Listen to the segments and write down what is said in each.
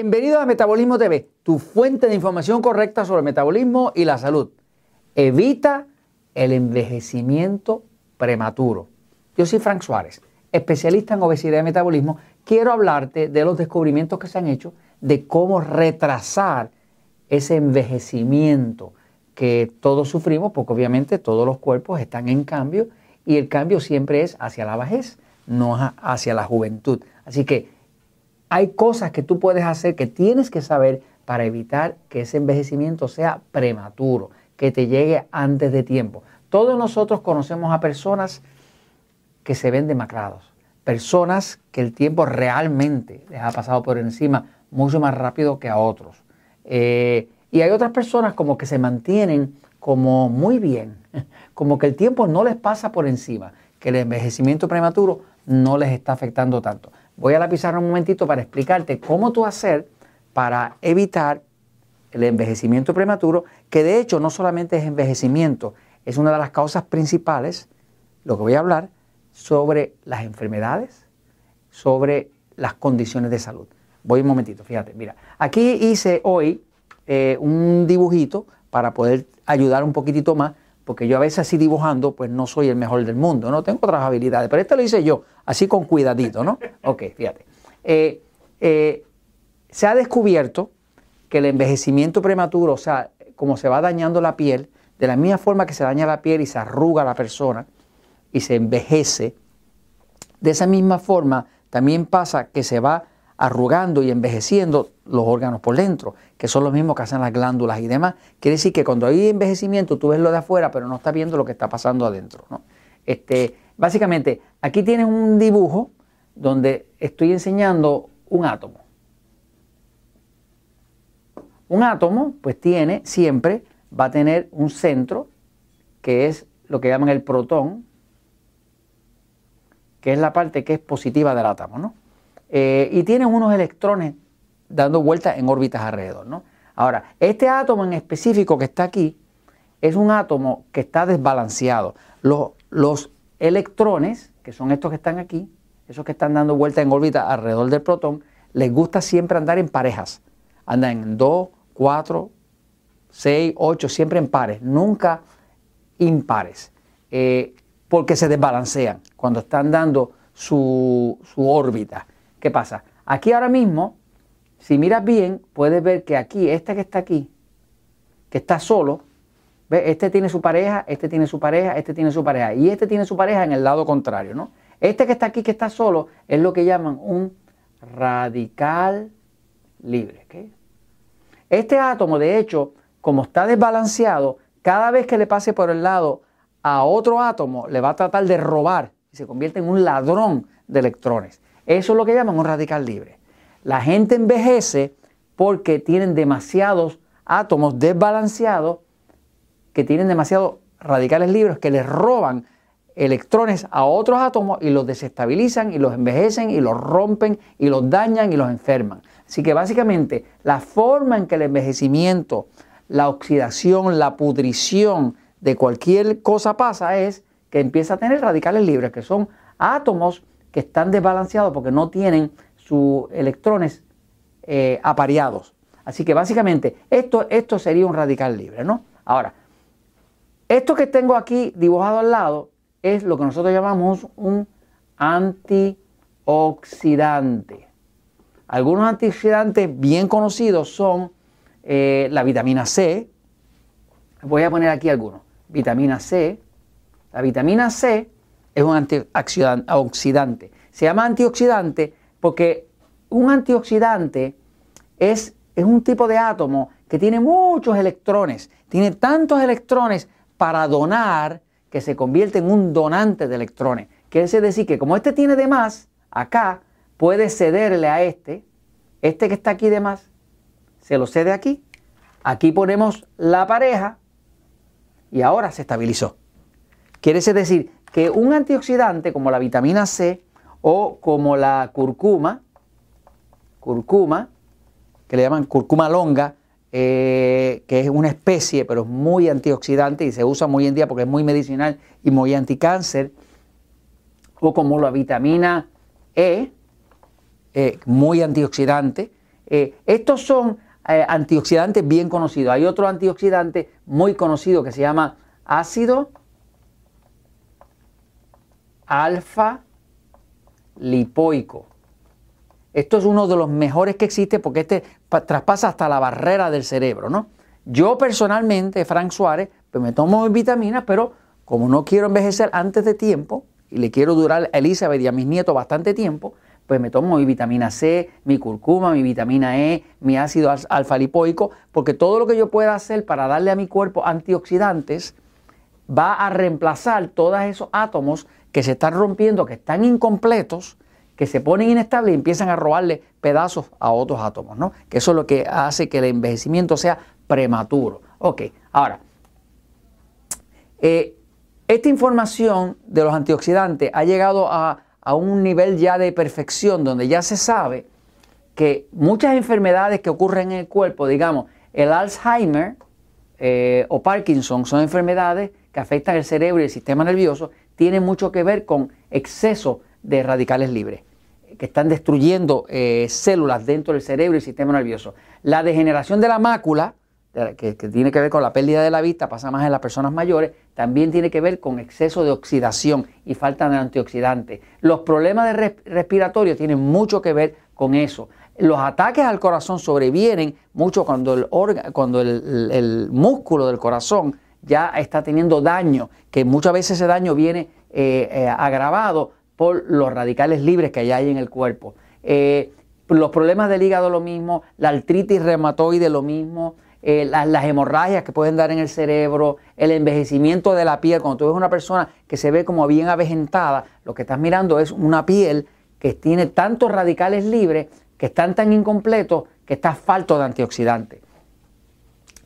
Bienvenido a Metabolismo TV, tu fuente de información correcta sobre el metabolismo y la salud. Evita el envejecimiento prematuro. Yo soy Frank Suárez, especialista en obesidad y metabolismo. Quiero hablarte de los descubrimientos que se han hecho de cómo retrasar ese envejecimiento que todos sufrimos, porque obviamente todos los cuerpos están en cambio y el cambio siempre es hacia la vejez, no hacia la juventud. Así que hay cosas que tú puedes hacer que tienes que saber para evitar que ese envejecimiento sea prematuro, que te llegue antes de tiempo. Todos nosotros conocemos a personas que se ven demacrados, personas que el tiempo realmente les ha pasado por encima mucho más rápido que a otros. Eh, y hay otras personas como que se mantienen como muy bien, como que el tiempo no les pasa por encima, que el envejecimiento prematuro no les está afectando tanto. Voy a la pizarra un momentito para explicarte cómo tú hacer para evitar el envejecimiento prematuro, que de hecho no solamente es envejecimiento, es una de las causas principales, lo que voy a hablar, sobre las enfermedades, sobre las condiciones de salud. Voy un momentito, fíjate, mira, aquí hice hoy eh, un dibujito para poder ayudar un poquitito más porque yo a veces así dibujando, pues no soy el mejor del mundo, ¿no? Tengo otras habilidades, pero este lo hice yo, así con cuidadito, ¿no? Ok, fíjate. Eh, eh, se ha descubierto que el envejecimiento prematuro, o sea, como se va dañando la piel, de la misma forma que se daña la piel y se arruga la persona y se envejece, de esa misma forma también pasa que se va arrugando y envejeciendo los órganos por dentro, que son los mismos que hacen las glándulas y demás. Quiere decir que cuando hay envejecimiento tú ves lo de afuera, pero no estás viendo lo que está pasando adentro. Este, básicamente, aquí tienes un dibujo donde estoy enseñando un átomo. Un átomo, pues tiene siempre, va a tener un centro, que es lo que llaman el protón, que es la parte que es positiva del átomo, ¿no? Eh, y tiene unos electrones dando vueltas en órbitas alrededor. ¿no? Ahora, este átomo en específico que está aquí es un átomo que está desbalanceado. Los, los electrones, que son estos que están aquí, esos que están dando vueltas en órbita alrededor del protón, les gusta siempre andar en parejas. Andan en 2, 4, 6, 8, siempre en pares, nunca impares, eh, porque se desbalancean cuando están dando su, su órbita. ¿Qué pasa? Aquí ahora mismo, si miras bien, puedes ver que aquí, este que está aquí, que está solo, ¿ves? este tiene su pareja, este tiene su pareja, este tiene su pareja, y este tiene su pareja en el lado contrario, ¿no? Este que está aquí, que está solo, es lo que llaman un radical libre. Este átomo, de hecho, como está desbalanceado, cada vez que le pase por el lado a otro átomo, le va a tratar de robar y se convierte en un ladrón de electrones. Eso es lo que llaman un radical libre. La gente envejece porque tienen demasiados átomos desbalanceados que tienen demasiados radicales libres que les roban electrones a otros átomos y los desestabilizan y los envejecen y los rompen y los dañan y los enferman. Así que básicamente la forma en que el envejecimiento, la oxidación, la pudrición de cualquier cosa pasa es que empieza a tener radicales libres, que son átomos que están desbalanceados porque no tienen sus electrones eh, apareados. Así que básicamente esto, esto sería un radical libre, ¿no? Ahora, esto que tengo aquí dibujado al lado es lo que nosotros llamamos un antioxidante. Algunos antioxidantes bien conocidos son eh, la vitamina C. Voy a poner aquí algunos. Vitamina C. La vitamina C es un antioxidante. Se llama antioxidante porque un antioxidante es, un tipo de átomo que tiene muchos electrones. Tiene tantos electrones para donar que se convierte en un donante de electrones. Quiere decir que como este tiene de más, acá puede cederle a este, este que está aquí de más, se lo cede aquí. Aquí ponemos la pareja y ahora se estabilizó. Quiere decir que un antioxidante como la vitamina C o como la curcuma, que le llaman curcuma longa, eh, que es una especie, pero es muy antioxidante y se usa muy en día porque es muy medicinal y muy anticáncer, o como la vitamina E, eh, muy antioxidante, Eh, estos son antioxidantes bien conocidos. Hay otro antioxidante muy conocido que se llama ácido alfa lipoico. Esto es uno de los mejores que existe porque este traspasa hasta la barrera del cerebro, ¿no? Yo personalmente, Frank Suárez, pues me tomo vitaminas, pero como no quiero envejecer antes de tiempo y le quiero durar a Elizabeth y a mis nietos bastante tiempo, pues me tomo mi vitamina C, mi curcuma, mi vitamina E, mi ácido alfa lipoico, porque todo lo que yo pueda hacer para darle a mi cuerpo antioxidantes va a reemplazar todos esos átomos que se están rompiendo, que están incompletos, que se ponen inestables y empiezan a robarle pedazos a otros átomos, ¿no? Que eso es lo que hace que el envejecimiento sea prematuro. Ok, ahora, eh, esta información de los antioxidantes ha llegado a, un nivel ya de perfección donde ya se sabe que muchas enfermedades que ocurren en el cuerpo, digamos, el Alzheimer eh, o Parkinson son enfermedades que afectan el cerebro y el sistema nervioso, tienen mucho que ver con exceso de radicales libres que están destruyendo eh, células dentro del cerebro y el sistema nervioso. La degeneración de la mácula, que, tiene que ver con la pérdida de la vista, pasa más en las personas mayores, también tiene que ver con exceso de oxidación y falta de antioxidantes. Los problemas respiratorios tienen mucho que ver con eso. Los ataques al corazón sobrevienen mucho cuando el, cuando el, músculo del corazón ya está teniendo daño, que muchas veces ese daño viene eh, eh, agravado por los radicales libres que hay en el cuerpo. Eh, los problemas del hígado lo mismo, la artritis reumatoide lo mismo, eh, las, hemorragias que pueden dar en el cerebro, el envejecimiento de la piel. Cuando tú ves una persona que se ve como bien avejentada, lo que estás mirando es una piel que tiene tantos radicales libres, que están tan incompletos, que está falto de antioxidantes.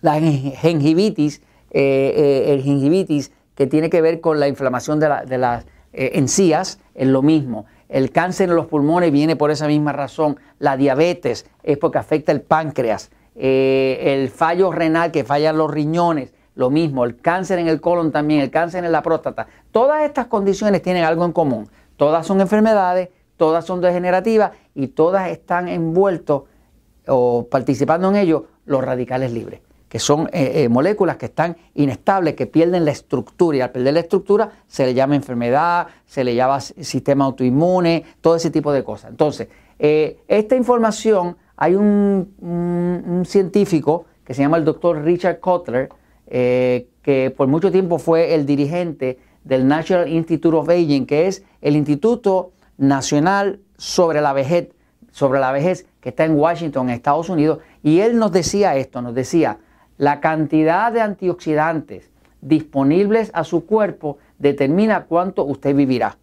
La gingivitis, eh, el gingivitis que tiene que ver con la inflamación de, las encías, es lo mismo. El cáncer en los pulmones viene por esa misma razón. La diabetes es porque afecta el páncreas. Eh, el fallo renal que fallan los riñones, lo mismo. El cáncer en el colon también, el cáncer en la próstata. Todas estas condiciones tienen algo en común. Todas son enfermedades, todas son degenerativas y todas están envueltos o participando en ello los radicales libres que son eh, eh, moléculas que están inestables, que pierden la estructura y al perder la estructura se le llama enfermedad, se le llama sistema autoinmune, todo ese tipo de cosas. Entonces, eh, esta información, hay un, científico que se llama el doctor Richard Kotler, que por mucho tiempo fue el dirigente del National Institute of Aging, que es el Instituto Nacional sobre la Vejez, sobre la vejez que está en Washington, en Estados Unidos, y él nos decía esto, nos decía, la cantidad de antioxidantes disponibles a su cuerpo determina cuánto usted vivirá.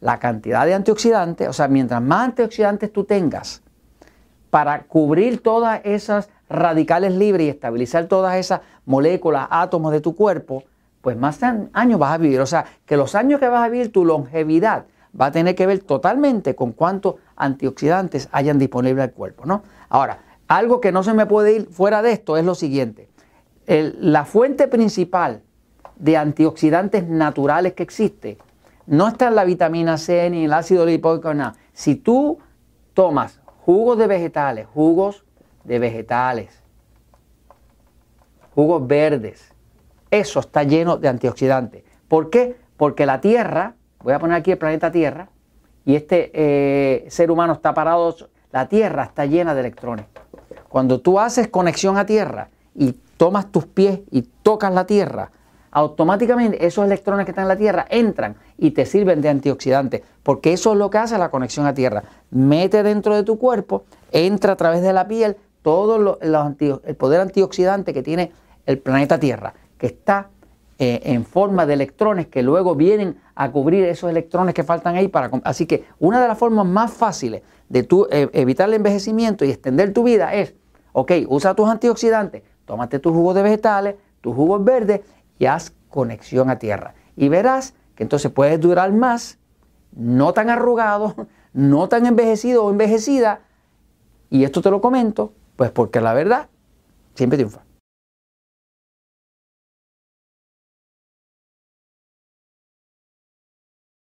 La cantidad de antioxidantes, o sea, mientras más antioxidantes tú tengas para cubrir todas esas radicales libres y estabilizar todas esas moléculas, átomos de tu cuerpo, pues más años vas a vivir. O sea, que los años que vas a vivir, tu longevidad va a tener que ver totalmente con cuántos antioxidantes hayan disponibles al cuerpo, ¿no? Ahora, algo que no se me puede ir fuera de esto es lo siguiente la fuente principal de antioxidantes naturales que existe no está en la vitamina C ni en el ácido lipoico, nada. Si tú tomas jugos de vegetales, jugos de vegetales, jugos verdes, eso está lleno de antioxidantes. ¿Por qué? Porque la Tierra, voy a poner aquí el planeta Tierra, y este eh, ser humano está parado, la Tierra está llena de electrones. Cuando tú haces conexión a Tierra y tomas tus pies y tocas la tierra, automáticamente esos electrones que están en la tierra entran y te sirven de antioxidante, porque eso es lo que hace la conexión a tierra. Mete dentro de tu cuerpo, entra a través de la piel todo el poder antioxidante que tiene el planeta Tierra, que está eh, en forma de electrones que luego vienen a cubrir esos electrones que faltan ahí. Para, así que una de las formas más fáciles de eh, evitar el envejecimiento y extender tu vida es, ok, usa tus antioxidantes, Tómate tus jugos de vegetales, tus jugos verdes y haz conexión a tierra. Y verás que entonces puedes durar más, no tan arrugado, no tan envejecido o envejecida. Y esto te lo comento, pues porque la verdad siempre triunfa.